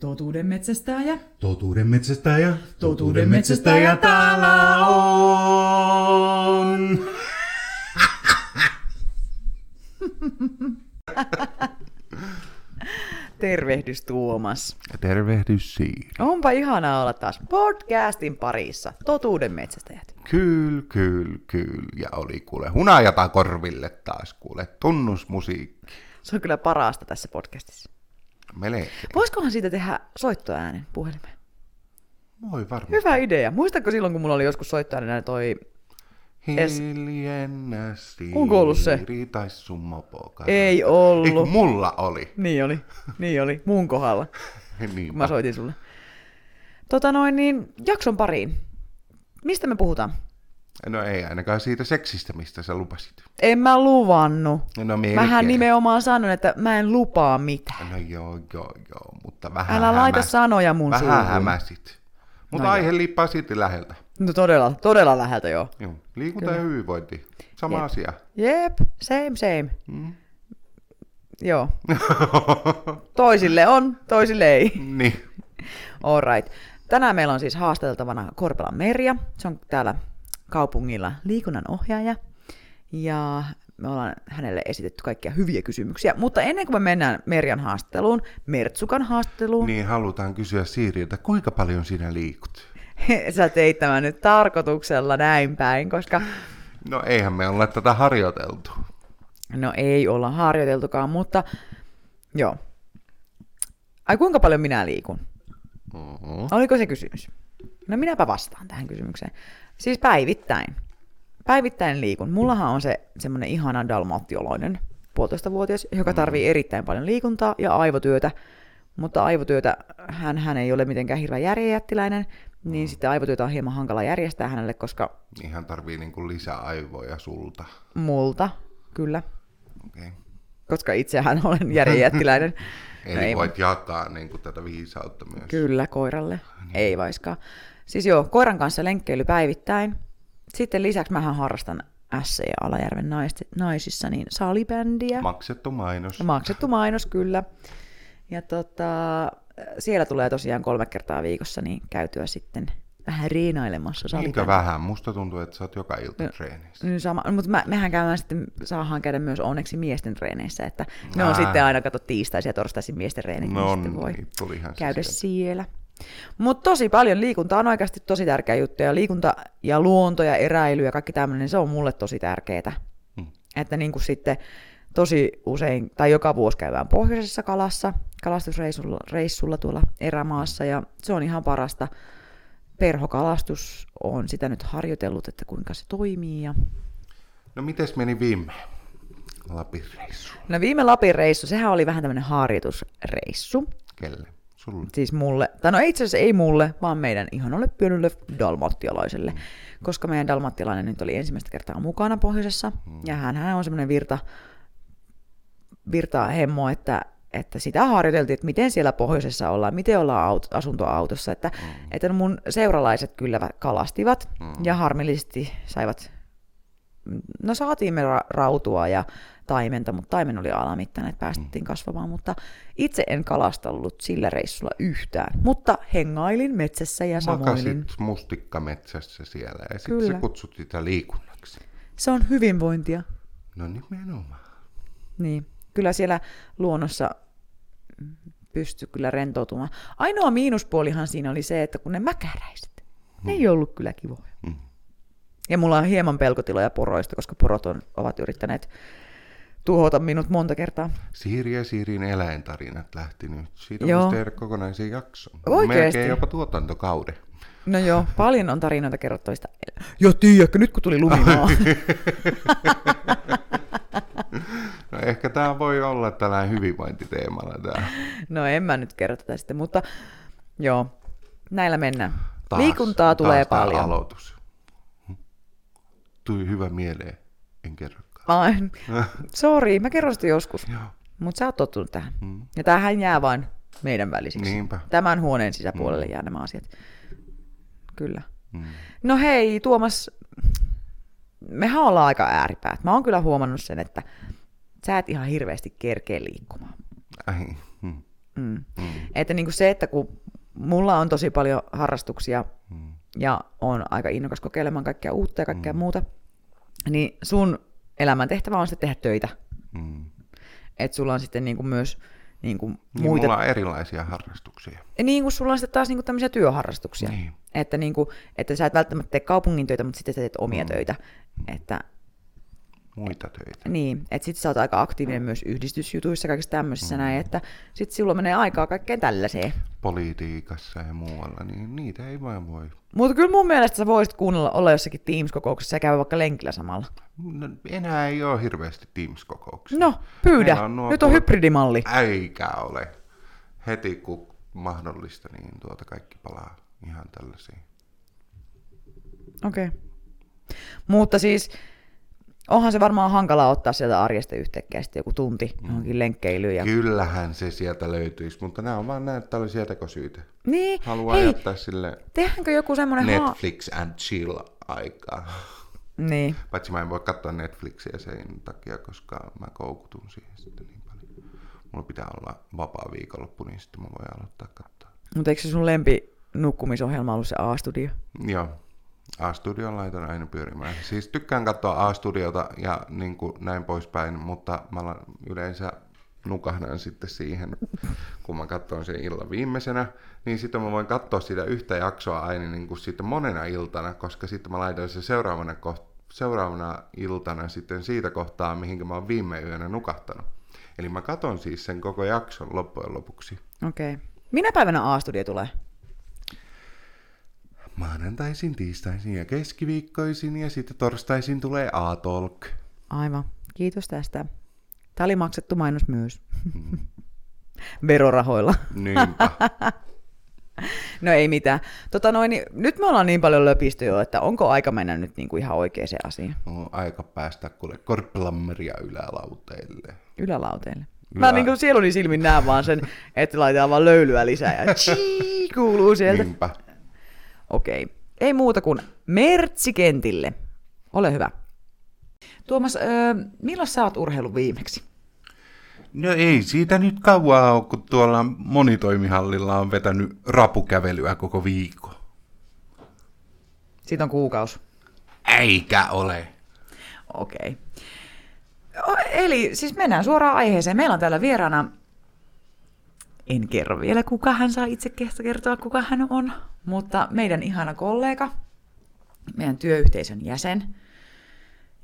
Totuuden metsästäjä. Totuuden metsästäjä. Totuuden metsästäjä täällä on. Tervehdys Tuomas. Tervehdys Siiri. Onpa ihanaa olla taas podcastin parissa. Totuuden metsästäjät. Kyl, kyl, kyl. Ja oli kuule hunajata korville taas kuule. Tunnusmusiikki. Se on kyllä parasta tässä podcastissa. Melkein. Voisikohan siitä tehdä soittoäänen puhelimeen? Voi varmaan. Hyvä idea. Muistatko silloin, kun mulla oli joskus soittoäänenä toi... Hiljennä. Onko ollut se? Tai sun mopo. Ei ollut. kun mulla oli. Niin oli. Niin oli. Mun kohdalla. Niin Mä soitin sulle. Tota noin, niin jakson pariin. Mistä me puhutaan? No ei ainakaan siitä seksistä, mistä sä lupasit. En mä luvannut. No melkein. Mähän nimenomaan sanon, että mä en lupaa mitään. No joo, joo, joo, mutta vähän Älä laita hämäsit. sanoja mun Vähän suuhun. hämäsit. Mutta No aihe liippaa silti läheltä. No todella, todella läheltä joo. Joo. Liikunta ja hyvinvointi. Sama Jep. asia. Jep, same same. Mm. Joo. Toisille on, toisille ei. niin. Alright. Tänään meillä on siis haastateltavana Korpelan Merja. Se on täällä kaupungilla liikunnan ohjaaja. Ja me ollaan hänelle esitetty kaikkia hyviä kysymyksiä. Mutta ennen kuin me mennään Merjan haastatteluun, Mertsukan haastatteluun, Niin halutaan kysyä Siiriltä, kuinka paljon sinä liikut? sä teit tämän nyt tarkoituksella näin päin, koska No eihän me olla tätä harjoiteltu. no ei olla harjoiteltukaan, mutta joo. Ai kuinka paljon minä liikun? Mm-hmm. Oliko se kysymys? No minäpä vastaan tähän kysymykseen. Siis päivittäin. Päivittäin liikun. Mullahan on se semmoinen ihana dalmattioloinen puolitoistavuotias, joka tarvii erittäin paljon liikuntaa ja aivotyötä. Mutta aivotyötä, hän, hän ei ole mitenkään hirveän järjejättiläinen, niin sitten aivotyötä on hieman hankala järjestää hänelle, koska Ihan tarvii niinku lisää aivoja sulta. multa, kyllä, Okay. koska itsehän olen järjejättiläinen. Eli ei voit jakaa niinku tätä viisautta myös. Kyllä, koiralle. Ei vaiskaan. Siis joo, koiran kanssa lenkkeily päivittäin. Sitten lisäksi mähän harrastan SC Alajärven nais- naisissa niin salibändiä. Maksettu mainos. Maksettu mainos, kyllä. Ja tota, siellä tulee tosiaan kolme kertaa viikossa niin käytyä sitten vähän reenailemassa Niinkö salibändiä. vähän? Musta tuntuu, että sä oot joka ilta treenissä. Niin sama, mutta mä, mehän käydään sitten, saadaan käydä myös onneksi miesten treeneissä, että ne on sitten aina kato tiistaisin ja torstaisin miesten treenit, No niin sitten voi niin, käydä sieltä. siellä. Mutta tosi paljon liikunta on oikeasti tosi tärkeä juttu, ja liikunta ja luonto ja eräily ja kaikki tämmöinen, se on mulle tosi tärkeää. Mm. Että niin kuin sitten tosi usein, tai joka vuosi käydään pohjoisessa kalassa, kalastusreissulla reissulla tuolla erämaassa, ja se on ihan parasta. Perhokalastus on sitä nyt harjoitellut, että kuinka se toimii. Ja... No mites meni viime Lapin reissu? No viime Lapin reissu, sehän oli vähän tämmöinen harjoitusreissu. Kelle? Sulle? Siis mulle, tai no itse asiassa ei mulle, vaan meidän ihanalle pienelle dalmattialaiselle. Koska meidän dalmattialainen nyt oli ensimmäistä kertaa mukana pohjoisessa. Ja hän on semmoinen virta, virta hemmo, että, että sitä harjoiteltiin, että miten siellä pohjoisessa ollaan, miten ollaan aut, asuntoautossa. Että, että mun seuralaiset kyllä kalastivat ja harmillisesti saivat, no saatiin me ra- rautua ja taimenta, mutta taimen oli alamittainen, että päästettiin kasvamaan, mutta itse en kalastellut sillä reissulla yhtään, mutta hengailin metsässä ja samoilin. Makasit mustikkametsässä siellä ja sitten sä kutsut sitä liikunnaksi. Se on hyvinvointia. No nimenomaan. Niin, kyllä siellä luonnossa pystyy kyllä rentoutumaan. Ainoa miinuspuolihan siinä oli se, että kun ne mäkäräiset, ne ei ollut kyllä kivoja. Mm. Ja mulla on hieman pelkotiloja poroista, koska porot on, ovat yrittäneet tuhota minut monta kertaa. Siiri ja Siirin eläintarinat lähti nyt. Siitä Joo. voisi tehdä kokonaisen jakson. Oikeesti? Melkein jopa tuotantokauden. No joo, paljon on tarinoita kerrottavista. Joo, tiedätkö, nyt kun tuli lumimaa. No ehkä tämä voi olla tällainen hyvinvointiteemalla tämä. no en mä nyt kerro tätä sitten, mutta joo, näillä mennään. Taas, Liikuntaa tulee taas paljon. aloitus. Tuli hyvä mieleen. En kerrokaan. Ai, sorry, mä kerron sitä joskus. Mutta sä oot tottunut tähän. Mm. Ja tämähän jää vain meidän välisiksi. Niinpä. Tämän huoneen sisäpuolelle jää nämä asiat. Kyllä. Mm. No hei, Tuomas, mehän ollaan aika ääripäät. Mä oon kyllä huomannut sen, että sä et ihan hirveästi kerkeä liikkumaan. Ai, mm. Mm. Että niin kuin se, että kun mulla on tosi paljon harrastuksia Mm. ja on aika innokas kokeilemaan kaikkea uutta ja kaikkea mm. muuta, niin sun elämäntehtävä on sitten tehdä töitä. Mm. Että sulla on sitten niin kuin myös niin kuin Niin muita... mulla on erilaisia harrastuksia. Ja niin kuin sulla on sitten taas niin kuin tämmöisiä työharrastuksia. Niin. Että, niin kuin, että sä et välttämättä tee kaupungin töitä, mutta sitten sä teet omia mm. töitä. Että, Muita töitä. niin, että sitten sä oot aika aktiivinen myös yhdistysjutuissa, kaikissa tämmöisissä mm. näin, että sitten silloin menee aikaa kaikkeen tällaiseen. Politiikassa ja muualla, niin niitä ei vaan voi. Mutta kyllä mun mielestä sä voisit kuunnella, olla jossakin Teams-kokouksessa ja käydä vaikka lenkillä samalla. No, enää ei ole hirveästi Teams-kokouksia. No, pyydä. Meillä nuo Nyt on hybridimalli. Eikä ole. Heti kun mahdollista, niin tuota kaikki palaa ihan tällaisiin. Okei. Okay. Mutta siis onhan se varmaan hankalaa ottaa sieltä arjesta yhtäkkiä sitten joku tunti johonkin lenkkeilyyn. Ja... Kyllähän se sieltä löytyisi, mutta nämä on vaan näitä tällaisia tekosyitä. Niin, Haluaa hei, jättää sille tehdäänkö joku semmoinen... Ha- Netflix and chill aikaa. niin. Paitsi mä en voi katsoa Netflixiä sen takia, koska mä koukutun siihen sitten niin paljon. Mulla pitää olla vapaa viikonloppu, niin sitten mä voin aloittaa katsoa. Mutta eikö se sun lempi nukkumisohjelma ollut se A-studio? Joo. A-studion laitan aina pyörimään. Siis tykkään katsoa A-studiota ja niin kuin näin poispäin, mutta mä yleensä nukahdan sitten siihen, kun mä katson sen illan viimeisenä, niin sitten mä voin katsoa sitä yhtä jaksoa aina niin kuin sitten monena iltana, koska sitten mä laitan sen seuraavana, koht- seuraavana iltana sitten siitä kohtaa, mihinkä mä oon viime yönä nukahtanut. Eli mä katon siis sen koko jakson loppujen lopuksi. Okei. Okay. Minä päivänä A-studio tulee? Maanantaisin, tiistaisin ja keskiviikkoisin ja sitten torstaisin tulee A-Talk. Aivan. Kiitos tästä. Tämä oli maksettu mainos myös. Verorahoilla. Niinpä. No ei mitään. Tota noin, niin nyt me ollaan niin paljon löpisty jo, että onko aika mennä nyt niinku ihan oikeaan asiaan. On aika päästä kuule korplammeria ylälauteille. Ylälauteelle. Ylä- Mä niin kuin sieluni silmin näen vaan sen, että laitetaan vaan löylyä lisää ja chii, kuuluu sieltä. Niinpä. Okei. Ei muuta kuin Mertsikentille. Ole hyvä. Tuomas, öö, milloin sä oot urheilu viimeksi? No ei siitä nyt kauaa ole, kun tuolla monitoimihallilla on vetänyt rapukävelyä koko viikko. Siitä on kuukaus. Eikä ole. Okei. O- Eli siis mennään suoraan aiheeseen. Meillä on täällä vieraana, en kerro vielä kuka hän saa itse kehto kertoa kuka hän on, mutta meidän ihana kollega, meidän työyhteisön jäsen.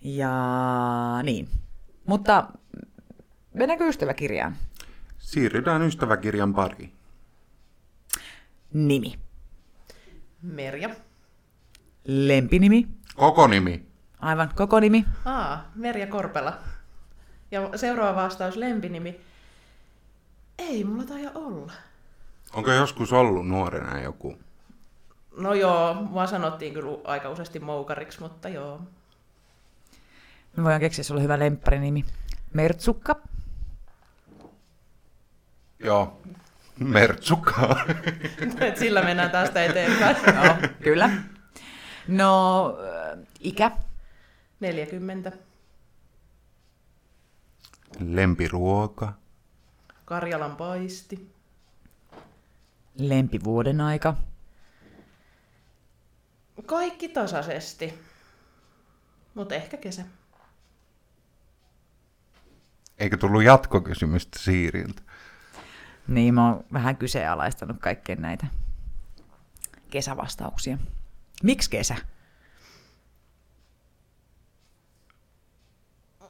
Ja niin. Mutta mennäänkö ystäväkirjaan? Siirrytään ystäväkirjan pariin. Nimi. Merja. Lempinimi. Koko nimi. Aivan, koko nimi. Aa, Merja Korpela. Ja seuraava vastaus, lempinimi. Ei mulla taida olla. Onko joskus ollut nuorena joku? No joo, mua sanottiin kyllä aika useasti moukariksi, mutta joo. Me voidaan keksiä sulle hyvä lempparinimi. Mertsukka. Joo. Mertsukka. Sillä mennään tästä eteenpäin. Joo, kyllä. No, äh, ikä. 40. Lempiruoka. Karjalan paisti. Lempivuoden aika. Kaikki tasaisesti. Mutta ehkä kesä. Eikö tullut jatkokysymystä Siiriltä? Niin, mä oon vähän kyseenalaistanut kaikkien näitä kesävastauksia. Miksi kesä?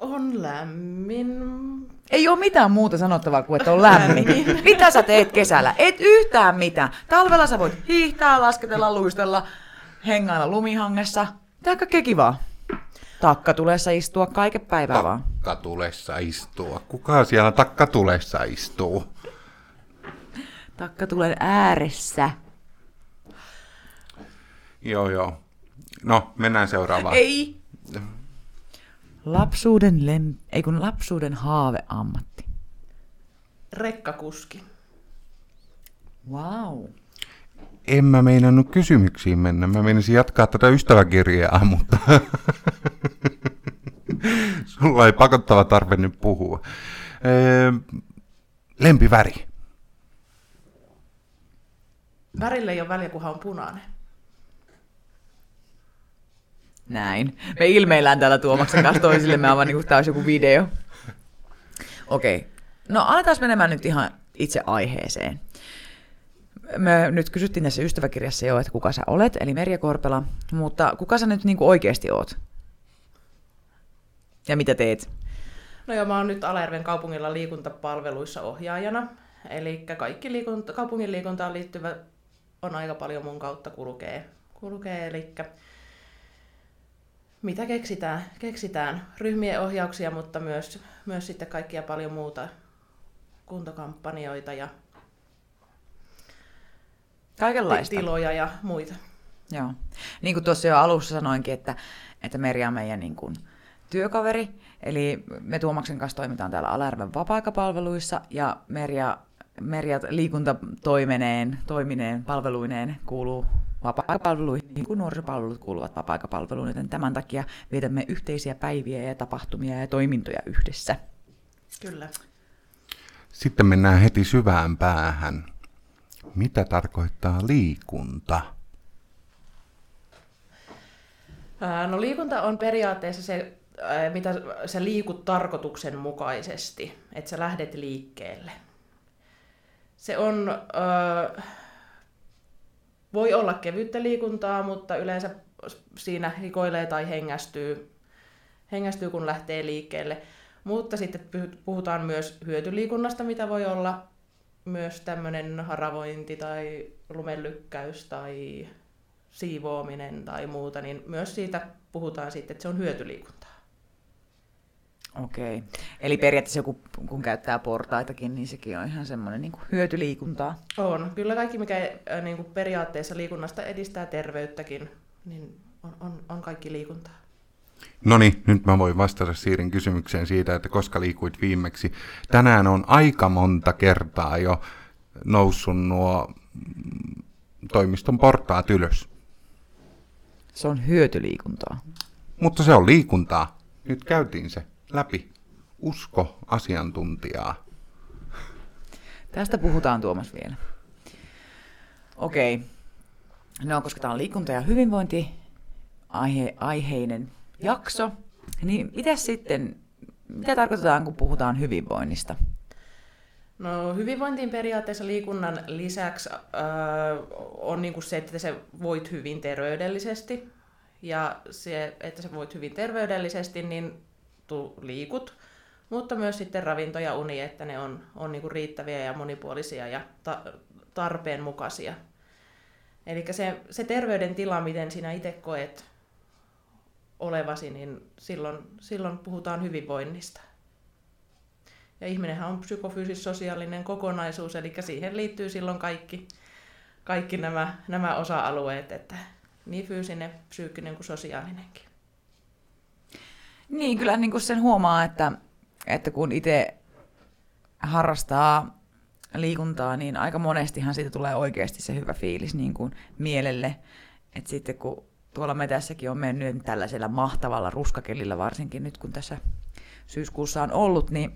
On lämmin. Ei ole mitään muuta sanottavaa kuin, että on lämmin. Mitä sä teet kesällä? Et yhtään mitään. Talvella sä voit hiihtää, lasketella, luistella, hengailla lumihangessa. Tää kaikkea kivaa. Takkatulessa istua kaiken päivää vaan. Takkatulessa istua. Kuka siellä takkatulessa istuu? Takkatulen ääressä. Joo, joo. No, mennään seuraavaan. Ei. Lapsuuden lem... Ei kun lapsuuden haaveammatti. Rekkakuski. Wow. En mä meinannut kysymyksiin mennä. Mä meinasin jatkaa tätä ystäväkirjaa, mutta sulla ei pakottava tarve nyt puhua. Öö, lempiväri. Värille ei ole väliä, kunhan on punainen. Näin. Me ilmeillään täällä Tuomaksen kanssa toisillemme aivan niin kuin joku video. Okei. Okay. No aletaan menemään nyt ihan itse aiheeseen. Me nyt kysyttiin tässä ystäväkirjassa jo, että kuka sä olet, eli Merja Korpela, mutta kuka sä nyt niin kuin oikeasti oot? Ja mitä teet? No joo, mä oon nyt Alerven kaupungilla liikuntapalveluissa ohjaajana. Eli kaikki liikunta, kaupungin liikuntaan liittyvä on aika paljon mun kautta kulkee. kulkee eli mitä keksitään, keksitään, ryhmien ohjauksia, mutta myös, myös sitten kaikkia paljon muuta kuntokampanjoita ja Kaikenlaista. tiloja ja muita. Joo. Niin kuin tuossa jo alussa sanoinkin, että, että Merja on meidän niin kuin, työkaveri. Eli me Tuomaksen kanssa toimitaan täällä Alärven vapaa-aikapalveluissa ja Merja, Merja liikuntatoimeneen, toimineen, palveluineen kuuluu vapaa-aikapalveluihin, niin kuin nuorisopalvelut kuuluvat vapaa-aikapalveluun, joten tämän takia vietämme yhteisiä päiviä ja tapahtumia ja toimintoja yhdessä. Kyllä. Sitten mennään heti syvään päähän. Mitä tarkoittaa liikunta? No liikunta on periaatteessa se, mitä sä liikut tarkoituksenmukaisesti, että sä lähdet liikkeelle. Se on, ää, voi olla kevyttä liikuntaa, mutta yleensä siinä hikoilee tai hengästyy, hengästyy kun lähtee liikkeelle. Mutta sitten puhutaan myös hyötyliikunnasta, mitä voi olla myös tämmöinen haravointi tai lumenlykkäys tai siivoaminen tai muuta, niin myös siitä puhutaan sitten, että se on hyötyliikuntaa. Okei. Eli periaatteessa joku, kun käyttää portaitakin, niin sekin on ihan semmoinen niin kuin hyötyliikuntaa. On. Kyllä kaikki, mikä niin kuin periaatteessa liikunnasta edistää terveyttäkin, niin on, on, on kaikki liikuntaa. No niin, nyt mä voin vastata Siirin kysymykseen siitä, että koska liikuit viimeksi. Tänään on aika monta kertaa jo noussut nuo toimiston portaat ylös. Se on hyötyliikuntaa. Mutta se on liikuntaa. Nyt käytiin se läpi. Usko asiantuntijaa. Tästä puhutaan Tuomas vielä. Okei. No, koska tämä on liikunta- ja hyvinvointi aihe, aiheinen jakso, niin mitä sitten, mitä tarkoitetaan, kun puhutaan hyvinvoinnista? No hyvinvointiin periaatteessa liikunnan lisäksi äh, on niin kuin se, että sä voit hyvin terveydellisesti. Ja se, että sä voit hyvin terveydellisesti, niin tu, liikut. Mutta myös sitten ravinto ja uni, että ne on, on niin riittäviä ja monipuolisia ja ta, tarpeen mukaisia. Eli se, se terveydentila, miten sinä itse koet olevasi, niin silloin, silloin puhutaan hyvinvoinnista. Ja ihminenhän on psykofyysis-sosiaalinen kokonaisuus, eli siihen liittyy silloin kaikki, kaikki nämä, nämä osa-alueet, että niin fyysinen, psyykkinen kuin sosiaalinenkin. Niin, kyllä niin kuin sen huomaa, että, että kun itse harrastaa liikuntaa, niin aika monestihan siitä tulee oikeasti se hyvä fiilis niin kuin mielelle. Että sitten kun tuolla metässäkin on mennyt tällaisella mahtavalla ruskakelillä, varsinkin nyt kun tässä syyskuussa on ollut, niin,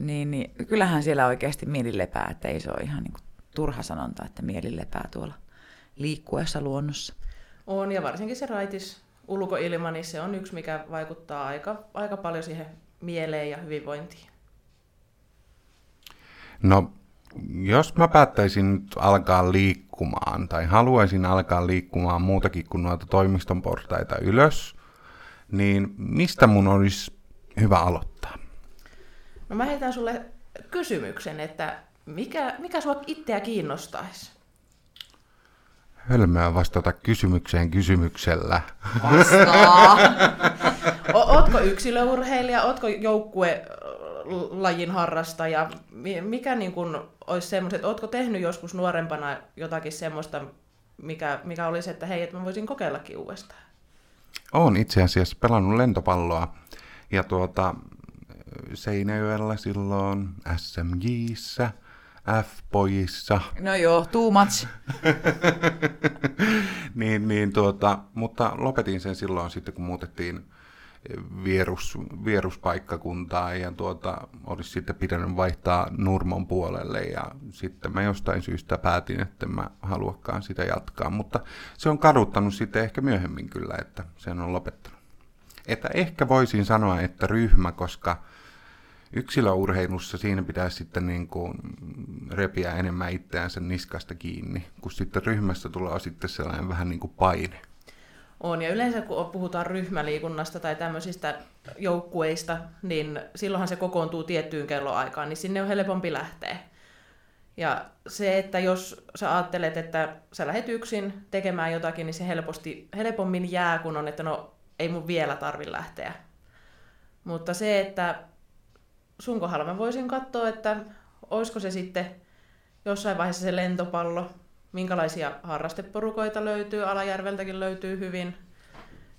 niin, niin kyllähän siellä oikeasti mieli lepää, että ei se ole ihan niin kuin turha sanonta, että mieli lepää tuolla liikkuessa luonnossa. On, ja varsinkin se raitis ulkoilma, niin se on yksi, mikä vaikuttaa aika, aika paljon siihen mieleen ja hyvinvointiin. No, jos mä päättäisin nyt alkaa liikkumaan, tai haluaisin alkaa liikkumaan muutakin kuin noita toimiston portaita ylös, niin mistä mun olisi hyvä aloittaa? No mä heitän sulle kysymyksen, että mikä, mikä sua itseä kiinnostaisi? Hölmöä vastata kysymykseen kysymyksellä. Vastaa! O- ootko yksilöurheilija, ootko joukkuelajin harrastaja? Mi- Mikä niin kun olisi semmoiset, ootko tehnyt joskus nuorempana jotakin semmoista, mikä, mikä olisi, että hei, että mä voisin kokeillakin uudestaan? Olen itse asiassa pelannut lentopalloa ja tuota, Seinäjoella silloin SMJissä, F-pojissa, No joo, too much. niin, niin tuota, mutta lopetin sen silloin sitten, kun muutettiin vierus, vieruspaikkakuntaa ja tuota, olisi sitten pitänyt vaihtaa Nurmon puolelle ja sitten mä jostain syystä päätin, että mä haluakaan sitä jatkaa, mutta se on kaduttanut sitten ehkä myöhemmin kyllä, että sen on lopettanut. Että ehkä voisin sanoa, että ryhmä, koska yksilöurheilussa siinä pitäisi sitten niin kuin repiä enemmän itseänsä niskasta kiinni, kun sitten ryhmässä tulee sitten sellainen vähän niin kuin paine. On, ja yleensä kun puhutaan ryhmäliikunnasta tai tämmöisistä joukkueista, niin silloinhan se kokoontuu tiettyyn kelloaikaan, niin sinne on helpompi lähteä. Ja se, että jos sä ajattelet, että sä lähdet yksin tekemään jotakin, niin se helposti, helpommin jää, kun on, että no ei mun vielä tarvi lähteä. Mutta se, että sun kohdalla mä voisin katsoa, että olisiko se sitten jossain vaiheessa se lentopallo, minkälaisia harrasteporukoita löytyy, Alajärveltäkin löytyy hyvin,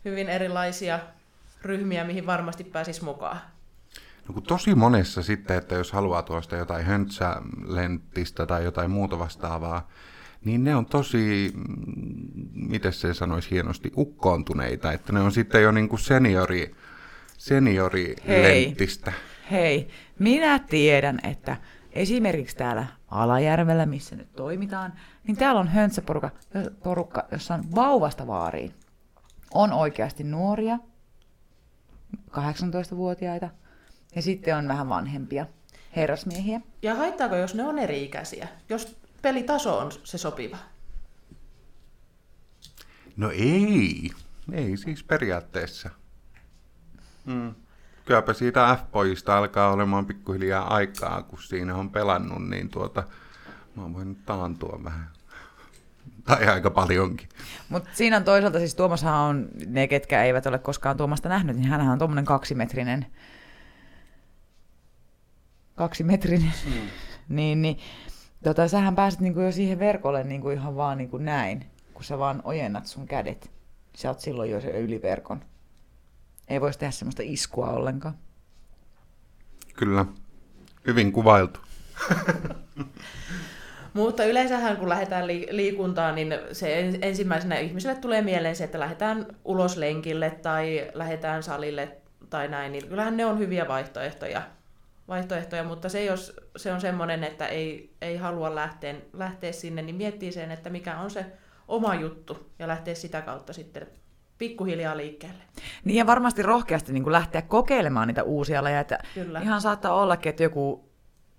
hyvin erilaisia ryhmiä, mihin varmasti pääsis mukaan. No kun tosi monessa sitten, että jos haluaa tuosta jotain höntsälenttistä tai jotain muuta vastaavaa, niin ne on tosi, mm, miten se sanoisi hienosti, ukkoontuneita, että ne on sitten jo niin kuin seniori, seniorilenttistä. Hei. Hei, minä tiedän, että esimerkiksi täällä Alajärvellä, missä nyt toimitaan, niin täällä on höntsäporukka, porukka, jossa on vauvasta vaariin. On oikeasti nuoria, 18-vuotiaita, ja sitten on vähän vanhempia herrasmiehiä. Ja haittaako, jos ne on eri-ikäisiä? Jos pelitaso on se sopiva? No ei. Ei siis periaatteessa. Mm kylläpä siitä F-pojista alkaa olemaan pikkuhiljaa aikaa, kun siinä on pelannut, niin tuota, mä voin taantua vähän. Tai aika paljonkin. Mutta siinä on toisaalta siis Tuomashan on, ne ketkä eivät ole koskaan Tuomasta nähnyt, niin hän on tuommoinen kaksimetrinen, kaksimetrinen, mm. niin, niin tota, sähän pääset niinku jo siihen verkolle niinku ihan vaan niinku näin, kun sä vaan ojennat sun kädet. Sä oot silloin jo se yliverkon. Ei voisi tehdä semmoista iskua ollenkaan. Kyllä, hyvin kuvailtu. Mutta yleensähän kun lähdetään liikuntaan, niin se ensimmäisenä ihmiselle tulee mieleen se, että lähdetään ulos lenkille tai lähdetään salille tai näin, niin kyllähän ne on hyviä vaihtoehtoja. vaihtoehtoja mutta se jos se on semmoinen, että ei, ei halua lähteä, lähteä sinne, niin miettii sen, että mikä on se oma juttu ja lähteä sitä kautta sitten pikkuhiljaa liikkeelle. Niin ja varmasti rohkeasti niin kuin lähteä kokeilemaan niitä uusia lajeja. Että Kyllä. Ihan saattaa ollakin, että joku,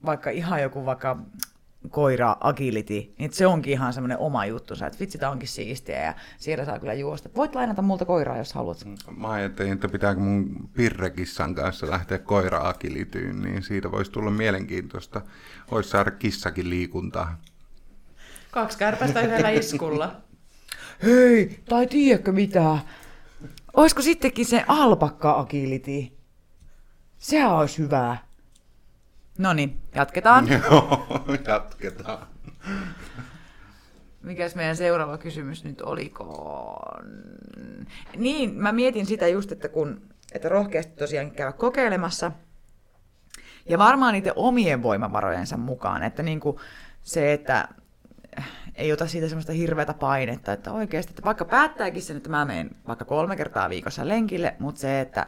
vaikka ihan joku vaikka koira agility, niin se onkin ihan semmoinen oma juttu, että vitsi, tämä onkin siistiä ja siellä saa kyllä juosta. Voit lainata multa koiraa, jos haluat. Mä ajattelin, että pitääkö mun pirrekissan kanssa lähteä koira agilityyn, niin siitä voisi tulla mielenkiintoista. Voisi saada kissakin liikuntaa. Kaksi kärpästä yhdellä iskulla. hei, tai tiedätkö mitä? Olisiko sittenkin se alpakka agility? Sehän olisi hyvää. No niin, jatketaan. Joo, jatketaan. Mikäs meidän seuraava kysymys nyt oliko? Niin, mä mietin sitä just, että kun että rohkeasti tosiaan käydä kokeilemassa. Ja varmaan niiden omien voimavarojensa mukaan. Että niin kuin se, että ei ota siitä semmoista hirveätä painetta, että oikeasti, että vaikka päättääkin sen, että mä menen vaikka kolme kertaa viikossa lenkille, mutta se, että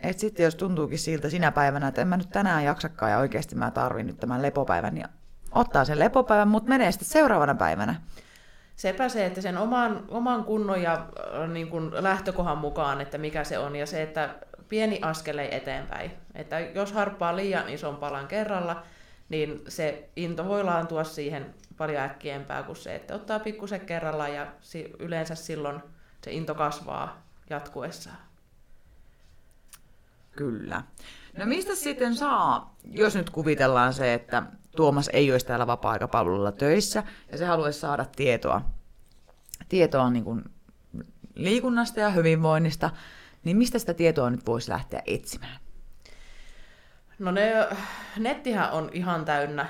et sitten jos tuntuukin siltä sinä päivänä, että en mä nyt tänään jaksakaan ja oikeasti mä tarvin nyt tämän lepopäivän, niin ottaa sen lepopäivän, mutta menee sitten seuraavana päivänä. Sepä se, että sen oman, oman kunnon ja äh, niin kuin lähtökohan mukaan, että mikä se on, ja se, että pieni askel eteenpäin. Että jos harppaa liian ison palan kerralla, niin se into voi laantua siihen paljon äkkiempää kuin se, että ottaa pikkusen kerralla ja yleensä silloin se into kasvaa jatkuessaan. Kyllä. No mistä sitten saa, jos nyt kuvitellaan se, että Tuomas ei olisi täällä vapaa-aikapalvelulla töissä ja se haluaisi saada tietoa, tietoa niin kuin liikunnasta ja hyvinvoinnista, niin mistä sitä tietoa nyt voisi lähteä etsimään? No ne, nettihän on ihan täynnä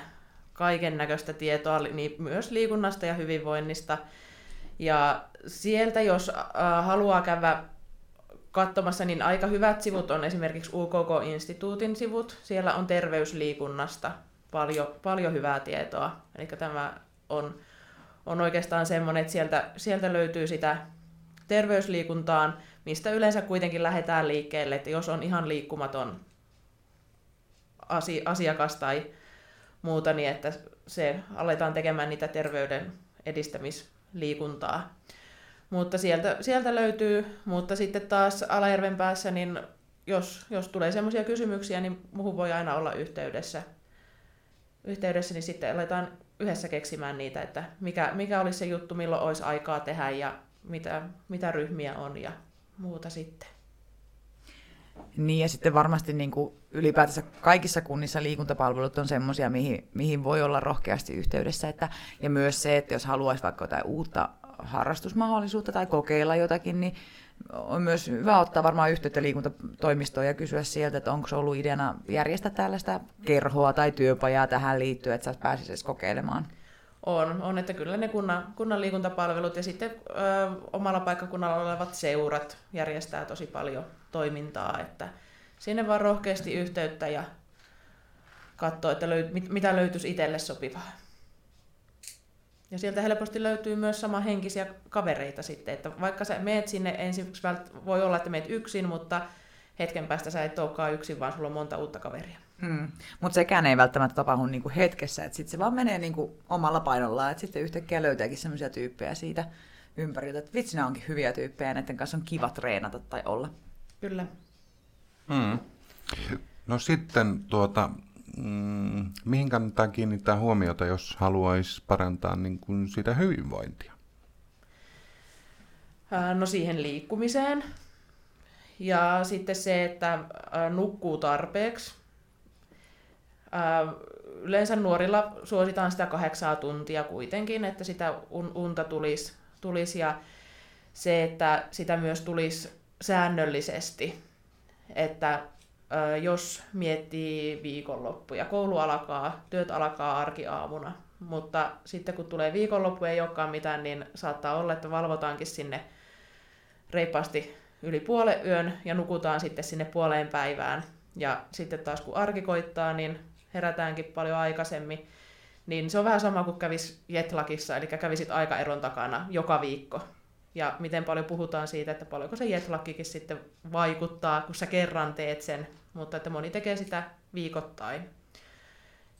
kaiken näköistä tietoa niin myös liikunnasta ja hyvinvoinnista. Ja sieltä, jos äh, haluaa käydä katsomassa, niin aika hyvät sivut on esimerkiksi UKK-instituutin sivut. Siellä on terveysliikunnasta paljon, paljon hyvää tietoa. Eli tämä on, on oikeastaan semmoinen, että sieltä, sieltä löytyy sitä terveysliikuntaan, mistä yleensä kuitenkin lähdetään liikkeelle, että jos on ihan liikkumaton asiakas tai muuta, niin että se aletaan tekemään niitä terveyden edistämisliikuntaa. Mutta sieltä, sieltä löytyy, mutta sitten taas Alajärven päässä, niin jos, jos tulee sellaisia kysymyksiä, niin muuhun voi aina olla yhteydessä. Yhteydessä, niin sitten aletaan yhdessä keksimään niitä, että mikä, mikä olisi se juttu, milloin olisi aikaa tehdä ja mitä, mitä ryhmiä on ja muuta sitten. Niin ja sitten varmasti niin kuin ylipäätänsä kaikissa kunnissa liikuntapalvelut on semmoisia, mihin, mihin voi olla rohkeasti yhteydessä. Että, ja myös se, että jos haluaisi vaikka jotain uutta harrastusmahdollisuutta tai kokeilla jotakin, niin on myös hyvä ottaa varmaan yhteyttä liikuntatoimistoon ja kysyä sieltä, että onko se ollut ideana järjestää tällaista kerhoa tai työpajaa tähän liittyen, että sä pääsisi edes kokeilemaan. On, on, että kyllä ne kunnan, kunnan liikuntapalvelut ja sitten ö, omalla paikkakunnalla olevat seurat järjestää tosi paljon toimintaa, että sinne vaan rohkeasti yhteyttä ja katsoa, että löyt, mit, mitä löytyisi itselle sopivaa. Ja sieltä helposti löytyy myös henkisiä kavereita sitten, että vaikka sä meet sinne ensiksi, voi olla, että meet yksin, mutta hetken päästä sä et olekaan yksin, vaan sulla on monta uutta kaveria. Mm. Mutta sekään ei välttämättä tapahdu niinku hetkessä, että sitten se vaan menee niinku omalla painollaan, että sitten yhtäkkiä löytääkin sellaisia tyyppejä siitä ympäriltä, että vitsi, onkin hyviä tyyppejä, ja näiden kanssa on kiva treenata tai olla. Kyllä. Mm. No sitten tuota, mm, mihin kannattaa kiinnittää huomiota, jos haluaisi parantaa niin kuin sitä hyvinvointia? No siihen liikkumiseen. Ja sitten se, että nukkuu tarpeeksi. Yleensä nuorilla suositaan sitä kahdeksaa tuntia kuitenkin, että sitä unta tulisi, tulisi ja se, että sitä myös tulisi säännöllisesti. Että jos miettii viikonloppuja. Koulu alkaa, työt alkaa arkiaamuna, mutta sitten kun tulee viikonloppu ei olekaan mitään, niin saattaa olla, että valvotaankin sinne reippaasti yli puolen yön ja nukutaan sitten sinne puoleen päivään. Ja sitten taas kun arki koittaa, niin herätäänkin paljon aikaisemmin. Niin se on vähän sama kuin kävis Jetlakissa, eli kävisit aikaeron takana joka viikko. Ja miten paljon puhutaan siitä, että paljonko se jetlakkikin sitten vaikuttaa, kun sä kerran teet sen, mutta että moni tekee sitä viikoittain.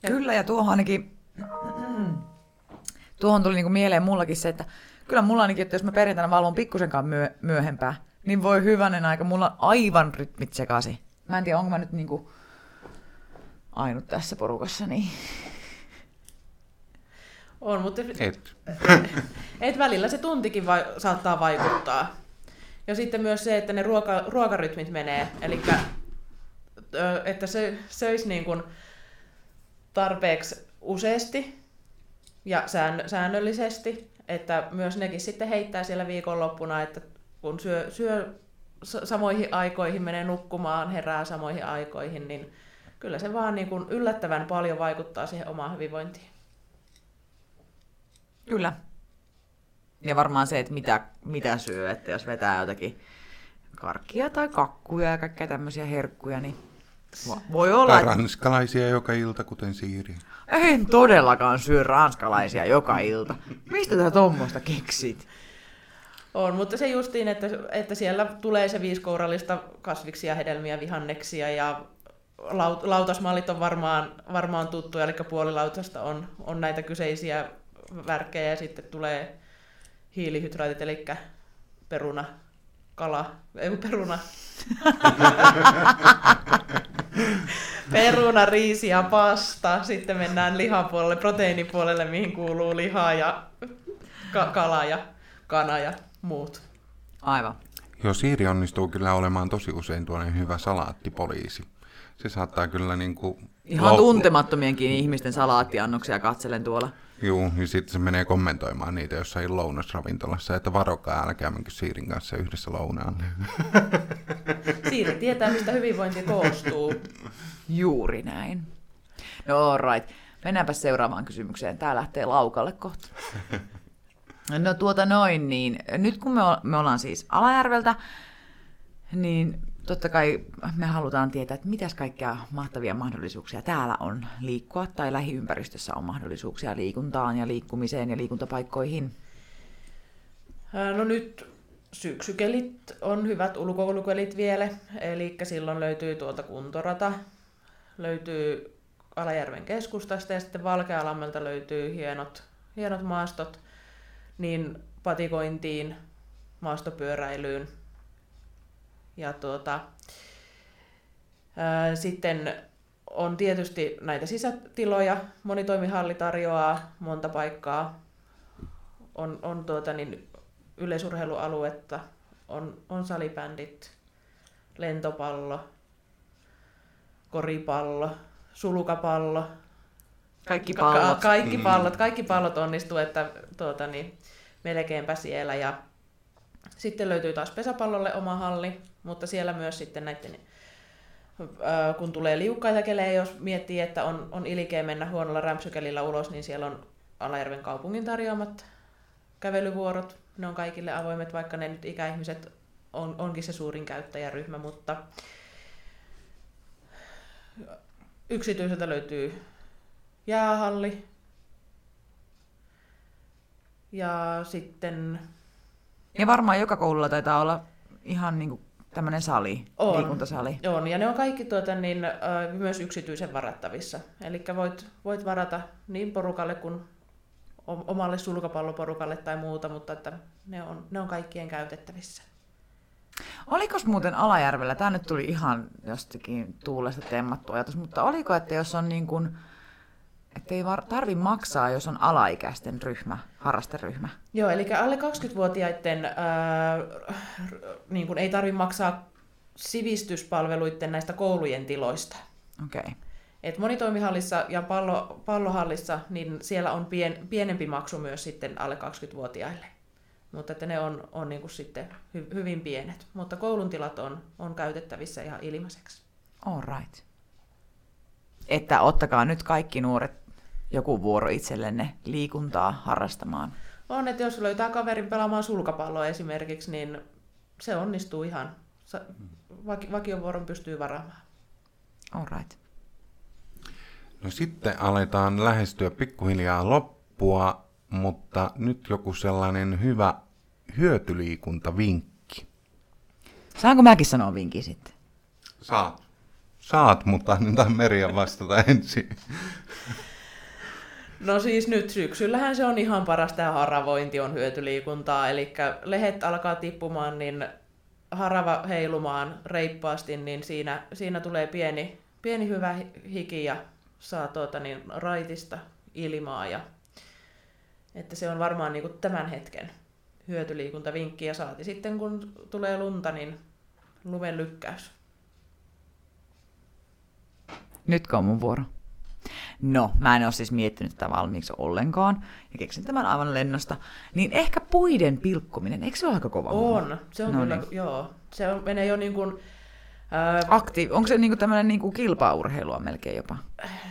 Ja... Kyllä, ja tuohon ainakin, tuohon tuli niinku mieleen mullakin se, että kyllä mulla ainakin, että jos mä perjantaina valvon pikkusenkaan myö- myöhempää, niin voi hyvänen aika, mulla on aivan rytmit sekaisin. Mä en tiedä, onko mä nyt niinku ainut tässä porukassa, niin on, mutta et. et välillä se tuntikin vai, saattaa vaikuttaa. Ja sitten myös se, että ne ruoka, ruokarytmit menee, eli että se söisi niin kuin tarpeeksi useasti ja säännöllisesti, että myös nekin sitten heittää siellä viikonloppuna, että kun syö, syö samoihin aikoihin, menee nukkumaan, herää samoihin aikoihin, niin kyllä se vaan niin kuin yllättävän paljon vaikuttaa siihen omaan hyvinvointiin. Kyllä. Ja varmaan se, että mitä, mitä syö, että jos vetää jotakin karkkia tai kakkuja ja kaikkea tämmöisiä herkkuja, niin voi olla... Tai ranskalaisia joka ilta, kuten Siiri. En todellakaan syö ranskalaisia joka ilta. Mistä tätä tuommoista keksit? On, mutta se justiin, että, että siellä tulee se viiskourallista kasviksia, hedelmiä, vihanneksia ja laut, lautasmallit on varmaan, varmaan tuttuja, eli puolilautasta on, on näitä kyseisiä värkkejä ja sitten tulee hiilihydraatit, eli peruna, kala, ei peruna. peruna, riisi ja pasta. Sitten mennään lihapuolelle, proteiinipuolelle, mihin kuuluu liha ja ka- kala ja kana ja muut. Aivan. Joo, Siiri onnistuu kyllä olemaan tosi usein tuonne hyvä salaattipoliisi. Se saattaa kyllä niin kuin... Ihan lou- tuntemattomienkin ihmisten salaattiannoksia katselen tuolla. Joo, ja sitten se menee kommentoimaan niitä jossain lounasravintolassa, että varokaa, älkää menkö Siirin kanssa yhdessä lounaalle. Siiri tietää, mistä hyvinvointi koostuu. Juuri näin. No all right. Mennäänpä seuraavaan kysymykseen. Tämä lähtee laukalle kohta. No tuota noin, niin nyt kun me, me ollaan siis Alajärveltä, niin totta kai me halutaan tietää, että mitäs kaikkia mahtavia mahdollisuuksia täällä on liikkua tai lähiympäristössä on mahdollisuuksia liikuntaan ja liikkumiseen ja liikuntapaikkoihin. No nyt syksykelit on hyvät ulkoilukelit vielä, eli silloin löytyy tuolta kuntorata, löytyy Alajärven keskustasta ja sitten Valkealammelta löytyy hienot, hienot maastot niin patikointiin, maastopyöräilyyn. Ja tuota, ää, sitten on tietysti näitä sisätiloja, monitoimihalli tarjoaa monta paikkaa, on, on tuota niin, yleisurheilualuetta, on, on salibändit, lentopallo, koripallo, sulukapallo. Kaikki pallot. Ka- kaikki pallot, kaikki pallot onnistuu, että tuota, niin, melkeinpä siellä. Ja sitten löytyy taas pesäpallolle oma halli, mutta siellä myös sitten näiden, kun tulee liukkaita kelejä, jos miettii, että on, on ilkeä mennä huonolla rämpsykelillä ulos, niin siellä on Alajärven kaupungin tarjoamat kävelyvuorot. Ne on kaikille avoimet, vaikka ne nyt ikäihmiset on, onkin se suurin käyttäjäryhmä, mutta yksityiseltä löytyy jäähalli. Ja sitten... Ja varmaan joka koululla taitaa olla ihan niin kuin tämmöinen sali, on, liikuntasali. On, ja ne on kaikki tuota, niin, äh, myös yksityisen varattavissa. Eli voit, voit varata niin porukalle kuin omalle sulkapalloporukalle tai muuta, mutta että ne, on, ne on kaikkien käytettävissä. Oliko muuten Alajärvellä, tämä nyt tuli ihan jostakin tuulesta temmattu ajatus, mutta oliko, että jos on niin kuin, että ei tarvi maksaa, jos on alaikäisten ryhmä, harrasteryhmä? Joo, eli alle 20-vuotiaiden ää, niin kuin ei tarvi maksaa sivistyspalveluiden näistä koulujen tiloista. Okei. Okay. Et monitoimihallissa ja pallo, pallohallissa, niin siellä on pien, pienempi maksu myös sitten alle 20-vuotiaille. Mutta että ne on, on niin kuin sitten hy, hyvin pienet. Mutta koulun tilat on, on käytettävissä ihan ilmaiseksi. All right. Että ottakaa nyt kaikki nuoret joku vuoro itsellenne liikuntaa harrastamaan. On, että jos löytää kaverin pelaamaan sulkapalloa esimerkiksi, niin se onnistuu ihan. Vakiovuoron pystyy varaamaan. All right. No sitten aletaan lähestyä pikkuhiljaa loppua, mutta nyt joku sellainen hyvä hyötyliikuntavinkki. Saanko mäkin sanoa vinkin sitten? Saat. Saat, mutta annetaan Merja vastata ensin. No siis nyt syksyllähän se on ihan parasta ja haravointi on hyötyliikuntaa, eli lehet alkaa tippumaan, niin harava heilumaan reippaasti, niin siinä, siinä tulee pieni, pieni hyvä hiki ja saa tuota niin, raitista ilmaa. Ja, että se on varmaan niin kuin tämän hetken hyötyliikuntavinkki ja saati sitten kun tulee lunta, niin lumen lykkäys. Nytkö on mun vuoro? No, mä en ole siis miettinyt tätä valmiiksi ollenkaan, ja keksin tämän aivan lennosta. Niin ehkä puiden pilkkominen, eikö se ole aika kova? On, se on no kyllä, niin. joo. Se on, menee jo niin kuin, ää... Aktiiv- onko se niinku tämmöinen niinku kilpaurheilua melkein jopa?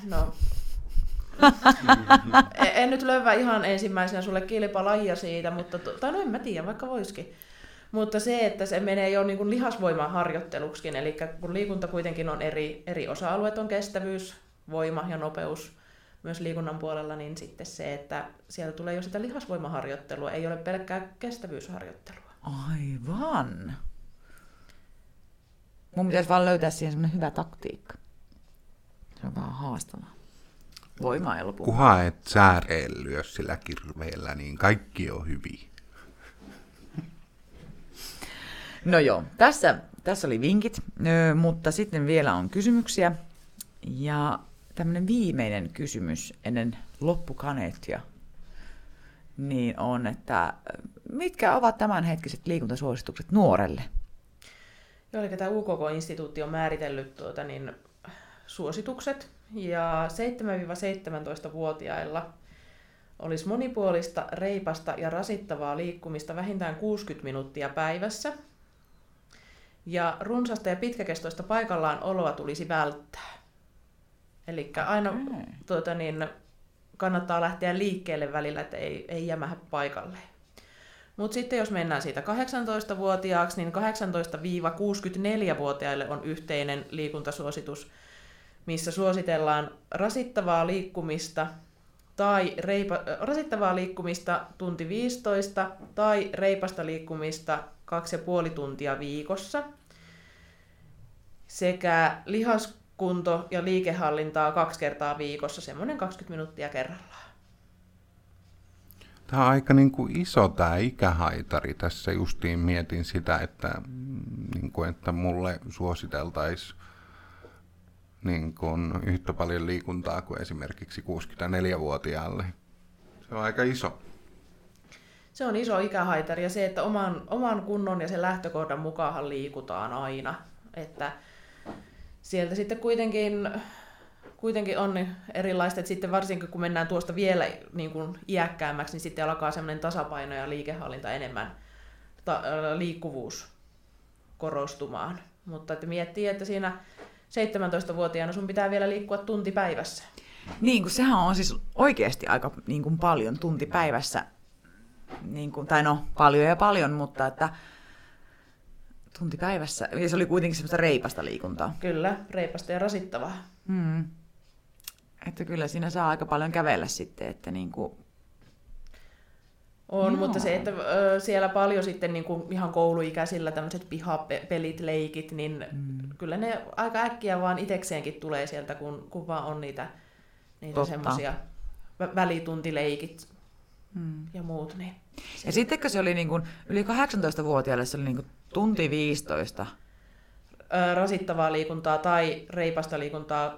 No, en, en nyt löyvä ihan ensimmäisenä sulle kilpalajia siitä, mutta, tai no en mä tiedä, vaikka voisikin. Mutta se, että se menee jo niin kuin lihasvoiman harjoitteluksikin, eli kun liikunta kuitenkin on eri, eri osa-alueet, on kestävyys, voima ja nopeus myös liikunnan puolella, niin sitten se, että siellä tulee jo sitä lihasvoimaharjoittelua, ei ole pelkkää kestävyysharjoittelua. Aivan. Mun pitäisi vaan löytää siihen semmoinen hyvä taktiikka. Se on vähän haastavaa. Voima ei lopu. Kuha et sääreillyä sillä kirveellä, niin kaikki on hyvin. No joo, tässä, tässä oli vinkit, mutta sitten vielä on kysymyksiä. Ja tämmöinen viimeinen kysymys ennen loppukaneettia niin on, että mitkä ovat tämänhetkiset liikuntasuositukset nuorelle? Joo, eli tämä UKK-instituutti on määritellyt tuota, niin, suositukset, ja 7-17-vuotiailla olisi monipuolista, reipasta ja rasittavaa liikkumista vähintään 60 minuuttia päivässä. Ja runsasta ja pitkäkestoista paikallaan oloa tulisi välttää. Eli aina mm. tuota, niin, kannattaa lähteä liikkeelle välillä, että ei, ei jämähä paikalle. Mutta sitten jos mennään siitä 18-vuotiaaksi, niin 18-64-vuotiaille on yhteinen liikuntasuositus, missä suositellaan rasittavaa liikkumista tai reipa, rasittavaa liikkumista tunti 15 tai reipasta liikkumista 2,5 tuntia viikossa sekä lihaskunto- ja liikehallintaa kaksi kertaa viikossa, semmoinen 20 minuuttia kerrallaan. Tämä on aika niin kuin iso tämä ikähaitari. Tässä justiin mietin sitä, että, mm, niin kuin, että mulle suositeltaisiin niin kuin yhtä paljon liikuntaa kuin esimerkiksi 64-vuotiaalle. Se on aika iso. Se on iso ikähaitari ja se, että oman, oman kunnon ja sen lähtökohdan mukaan liikutaan aina. Että sieltä sitten kuitenkin, kuitenkin on niin erilaista, että sitten varsinkin kun mennään tuosta vielä niin kuin iäkkäämmäksi, niin sitten alkaa semmoinen tasapaino ja liikehallinta enemmän, ta, liikkuvuus korostumaan. Mutta että miettii, että siinä 17-vuotiaana sun pitää vielä liikkua tunti päivässä. Niin, kun sehän on siis oikeasti aika niin kuin paljon tunti päivässä. Niin kuin, tai no, paljon ja paljon, mutta että tunti päivässä. Ja se oli kuitenkin semmoista reipasta liikuntaa. Kyllä, reipasta ja rasittavaa. Mm. Että kyllä siinä saa aika paljon kävellä sitten, että niin kuin... On, Joo. mutta se, että ö, siellä paljon sitten niin kuin ihan kouluikäisillä tämmöiset pihapelit, leikit, niin mm. kyllä ne aika äkkiä vaan itekseenkin tulee sieltä, kun, kun vaan on niitä, niitä semmoisia välituntileikit mm. ja muut. Niin ja sitten kun se oli niin kuin, yli 18-vuotiaille, se oli niin kuin tunti 15. Rasittavaa liikuntaa tai reipasta liikuntaa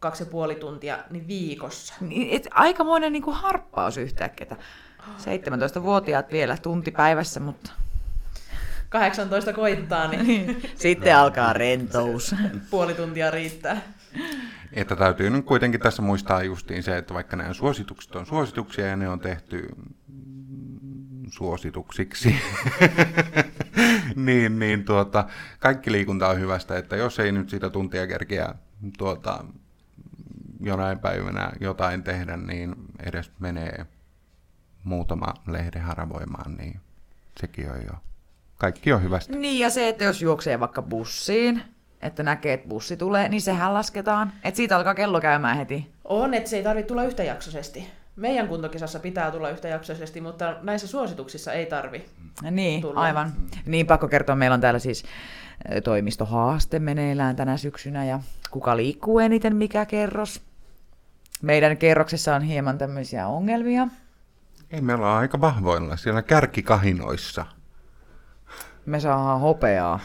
kaksi ja puoli tuntia niin viikossa. Niin, et aikamoinen niin kuin harppaus yhtäkkiä. 17-vuotiaat vielä tunti päivässä, mutta... 18 koittaa, niin... niin. Sitten alkaa rentous. Puoli tuntia riittää. Että täytyy nyt kuitenkin tässä muistaa justiin se, että vaikka nämä suositukset on suosituksia ja ne on tehty suosituksiksi, niin, niin tuota, kaikki liikunta on hyvästä, että jos ei nyt sitä tuntia kerkeä tuota, jonain päivänä jotain tehdä, niin edes menee muutama lehden haravoimaan, niin sekin on jo. Kaikki on hyvästä. Niin ja se, että jos juoksee vaikka bussiin, että näkee, että bussi tulee, niin sehän lasketaan. Että siitä alkaa kello käymään heti. On, että se ei tarvitse tulla yhtäjaksoisesti. Meidän kuntokisassa pitää tulla yhtäjaksoisesti, mutta näissä suosituksissa ei tarvi Niin, tulla. aivan. Niin, pakko kertoa, meillä on täällä siis toimistohaaste meneillään tänä syksynä ja kuka liikkuu eniten, mikä kerros. Meidän kerroksessa on hieman tämmöisiä ongelmia. Ei, meillä on aika vahvoilla siellä kärkikahinoissa. Me saadaan hopeaa.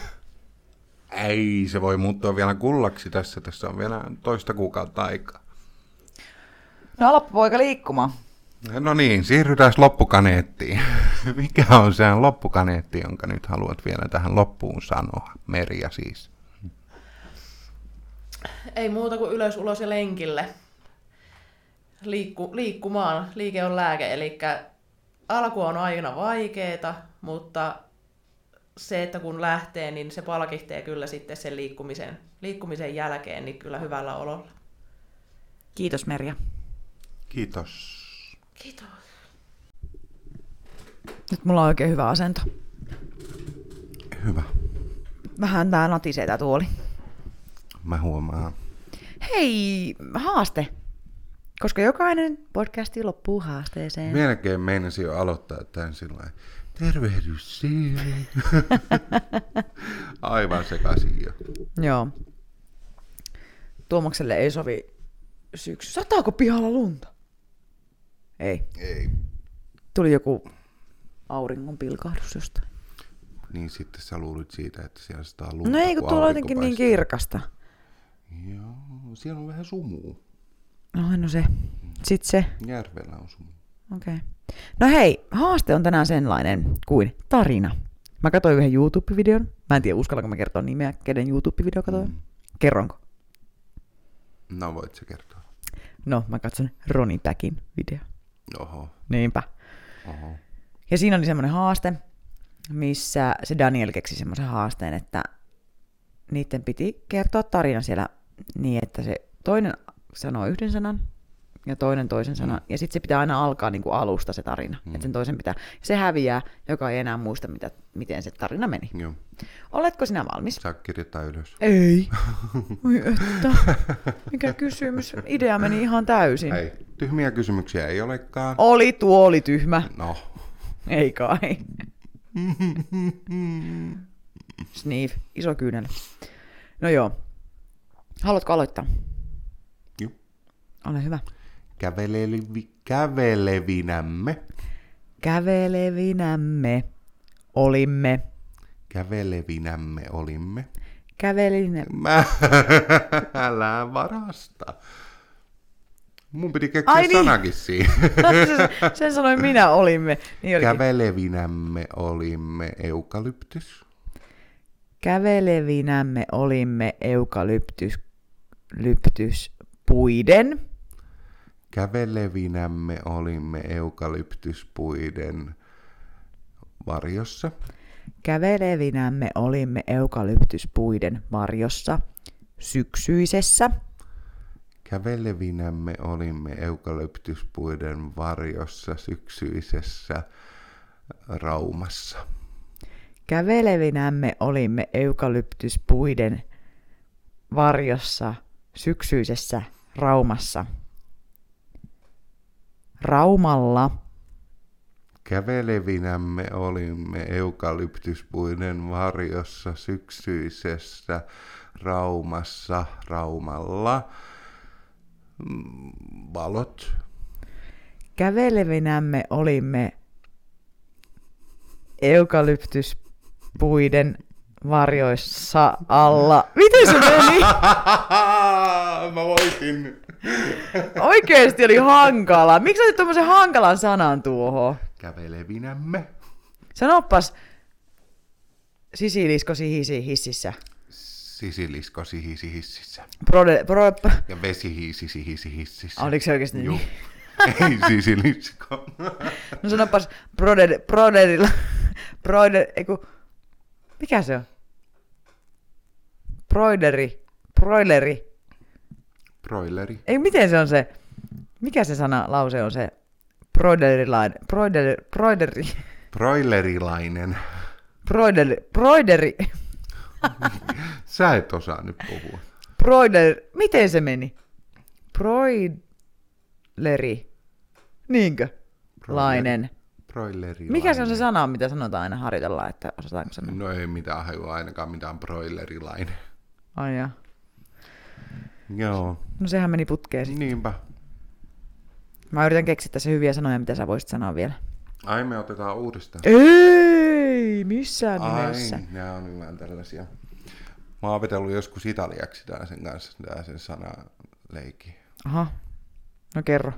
Ei, se voi muuttua vielä kullaksi tässä. Tässä on vielä toista kuukautta aikaa. No loppupoika liikkumaan. No niin, siirrytään loppukaneettiin. Mikä on se loppukaneetti, jonka nyt haluat vielä tähän loppuun sanoa? Merja siis. Ei muuta kuin ylös, ulos ja lenkille. Liikku, liikkumaan. Liike on lääke, eli alku on aina vaikeeta, mutta se, että kun lähtee, niin se palkihtee kyllä sitten sen liikkumisen, liikkumisen jälkeen niin kyllä hyvällä ololla. Kiitos Merja. Kiitos. Kiitos. Nyt mulla on oikein hyvä asento. Hyvä. Vähän tää natisee tää tuoli. Mä huomaan. Hei, haaste. Koska jokainen podcasti loppuu haasteeseen. Melkein meinasin jo aloittaa tämän sillä Tervehdys Aivan sekaisin jo. Joo. Tuomakselle ei sovi syksy. Sataako pihalla lunta? Ei. Ei. Tuli joku auringon pilkahdus jostain. Niin sitten sä luulit siitä, että siellä sitä lunta. No ei, kun tuolla on jotenkin niin kirkasta. Joo, siellä on vähän sumua. No, no se. Sitten se. Järvellä on sumua. Okei. Okay. No hei, haaste on tänään sellainen kuin tarina. Mä katsoin yhden YouTube-videon. Mä en tiedä, uskallanko mä kertoa nimeä, kenen YouTube-video katsoin. Mm. Kerronko? No voit se kertoa. No, mä katson Roni Päkin video. Oho. Niinpä. Oho. Ja siinä oli semmoinen haaste, missä se Daniel keksi semmoisen haasteen, että niiden piti kertoa tarina siellä niin, että se toinen sanoo yhden sanan ja toinen toisen sanan. Ja sitten se pitää aina alkaa niin kuin alusta se tarina. Mm. Että sen toisen pitää. Se häviää, joka ei enää muista, mitä, miten se tarina meni. Joo. Oletko sinä valmis? Saa kirjoittaa ylös. Ei. Oi että. Mikä kysymys? Idea meni ihan täysin. Ei, tyhmiä kysymyksiä ei olekaan. Oli tuo oli tyhmä. No, Ei kai. Sniif, iso kyynel. No joo. Haluatko aloittaa? Joo. Ole hyvä. Kävelevi, kävelevinämme. Kävelevinämme olimme. Kävelevinämme olimme. Kävelinä. Mä, älä varasta. Mun piti keksiä Ai niin. sanakin siihen. sen, sen sanoin minä olimme. Niin olikin. Kävelevinämme olimme eukalyptys. Kävelevinämme olimme eukalyptys lyptyspuiden. Kävelevinämme olimme eukalyptuspuiden varjossa. Kävelevinämme olimme eukalyptuspuiden varjossa syksyisessä. Kävelevinämme olimme eukalyptuspuiden varjossa syksyisessä Raumassa. Kävelevinämme olimme eukalyptuspuiden varjossa syksyisessä Raumassa. Raumalla Kävelevinämme olimme eukalyptuspuiden varjossa syksyisessä Raumassa, Raumalla. Mm, Valot. kävelevinämme olimme eukalyptuspuiden varjoissa alla. Miten se meni? Mä voitin. Oikeesti oli hankala. Miksi otit tommosen hankalan sanan tuohon? Kävelevinämme. Sanopas sisiliskosi hisi hississä. Sisilisko sihisi hississä. Prode, pro, Ja vesi hiisi sihisi hississä. oliko se oikeesti Joo. niin? Ei sisilisko. No sanopas proder, proderilla, proder, eiku, mikä se on? Broideri, broileri. Broileri. Ei, miten se on se, mikä se sana, lause on se? Broiderilainen, broider, broideri, Broilerilainen. broideri, broideri, Sä et osaa nyt puhua. broider, miten se meni? Broileri, niinkö? Lainen. Broilerilainen. Mikä se on se sana, mitä sanotaan aina harjoitellaan, että osataanko sanoa? No ei mitään hajua ainakaan mitään broilerilainen. Ai jaa. Joo, No sehän meni putkeen sitten. niinpä. Mä yritän keksiä tässä hyviä sanoja, mitä sä voisit sanoa vielä. Ai me otetaan uudestaan. Ei, missään Ai, nimessä. nämä on vähän tällaisia. Mä oon opetellut joskus italiaksi tää sen kanssa, tää sen sana leikki. Aha, no kerro.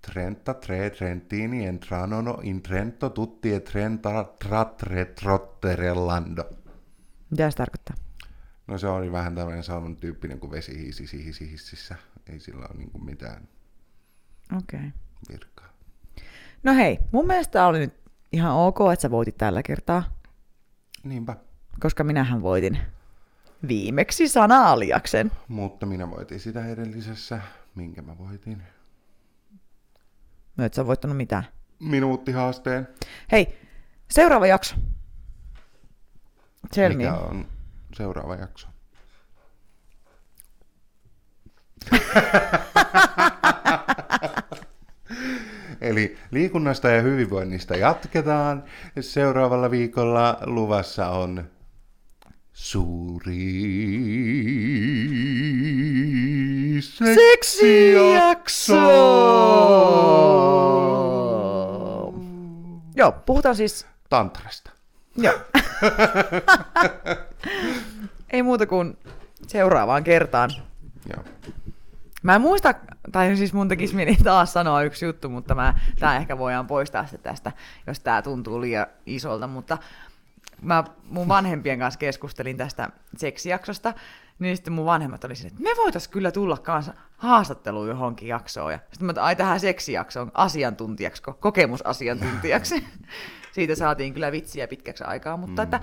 Trenta tre Trentini entranono in Trento tutti e Trenta tratre trotterellando. Mitä se tarkoittaa? No se oli vähän tämmöinen saman tyyppinen kuin vesihiisi sihisi hississä. Ei sillä ole niin mitään Okei. Okay. virkaa. No hei, mun mielestä oli nyt ihan ok, että sä voitit tällä kertaa, Niinpä. koska minähän voitin viimeksi sana-aliaksen. Mutta minä voitin sitä edellisessä. Minkä mä voitin? No et sä voittanut mitään. Minuuttihaasteen. Hei, seuraava jakso. Tell Mikä me. on seuraava jakso? Eli liikunnasta ja hyvinvoinnista jatketaan. Seuraavalla viikolla luvassa on suuri seksijakso. Joo, puhutaan siis... Tantrasta. Joo. Ei muuta kuin seuraavaan kertaan. Joo. Mä en muista, tai siis mun tekisi mieli taas sanoa yksi juttu, mutta mä, tää ehkä voidaan poistaa se tästä, jos tää tuntuu liian isolta, mutta mä mun vanhempien kanssa keskustelin tästä seksijaksosta, niin sitten mun vanhemmat oli sinne, että me voitais kyllä tulla kanssa haastatteluun johonkin jaksoon. Ja sitten mä ai tähän seksijaksoon asiantuntijaksi, ko- kokemusasiantuntijaksi. Siitä saatiin kyllä vitsiä pitkäksi aikaa, mutta mm. että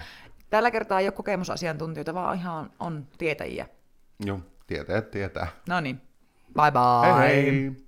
tällä kertaa ei ole kokemusasiantuntijoita, vaan ihan on tietäjiä. Joo, tietää, tietää. No niin, bye bye. Hei hei!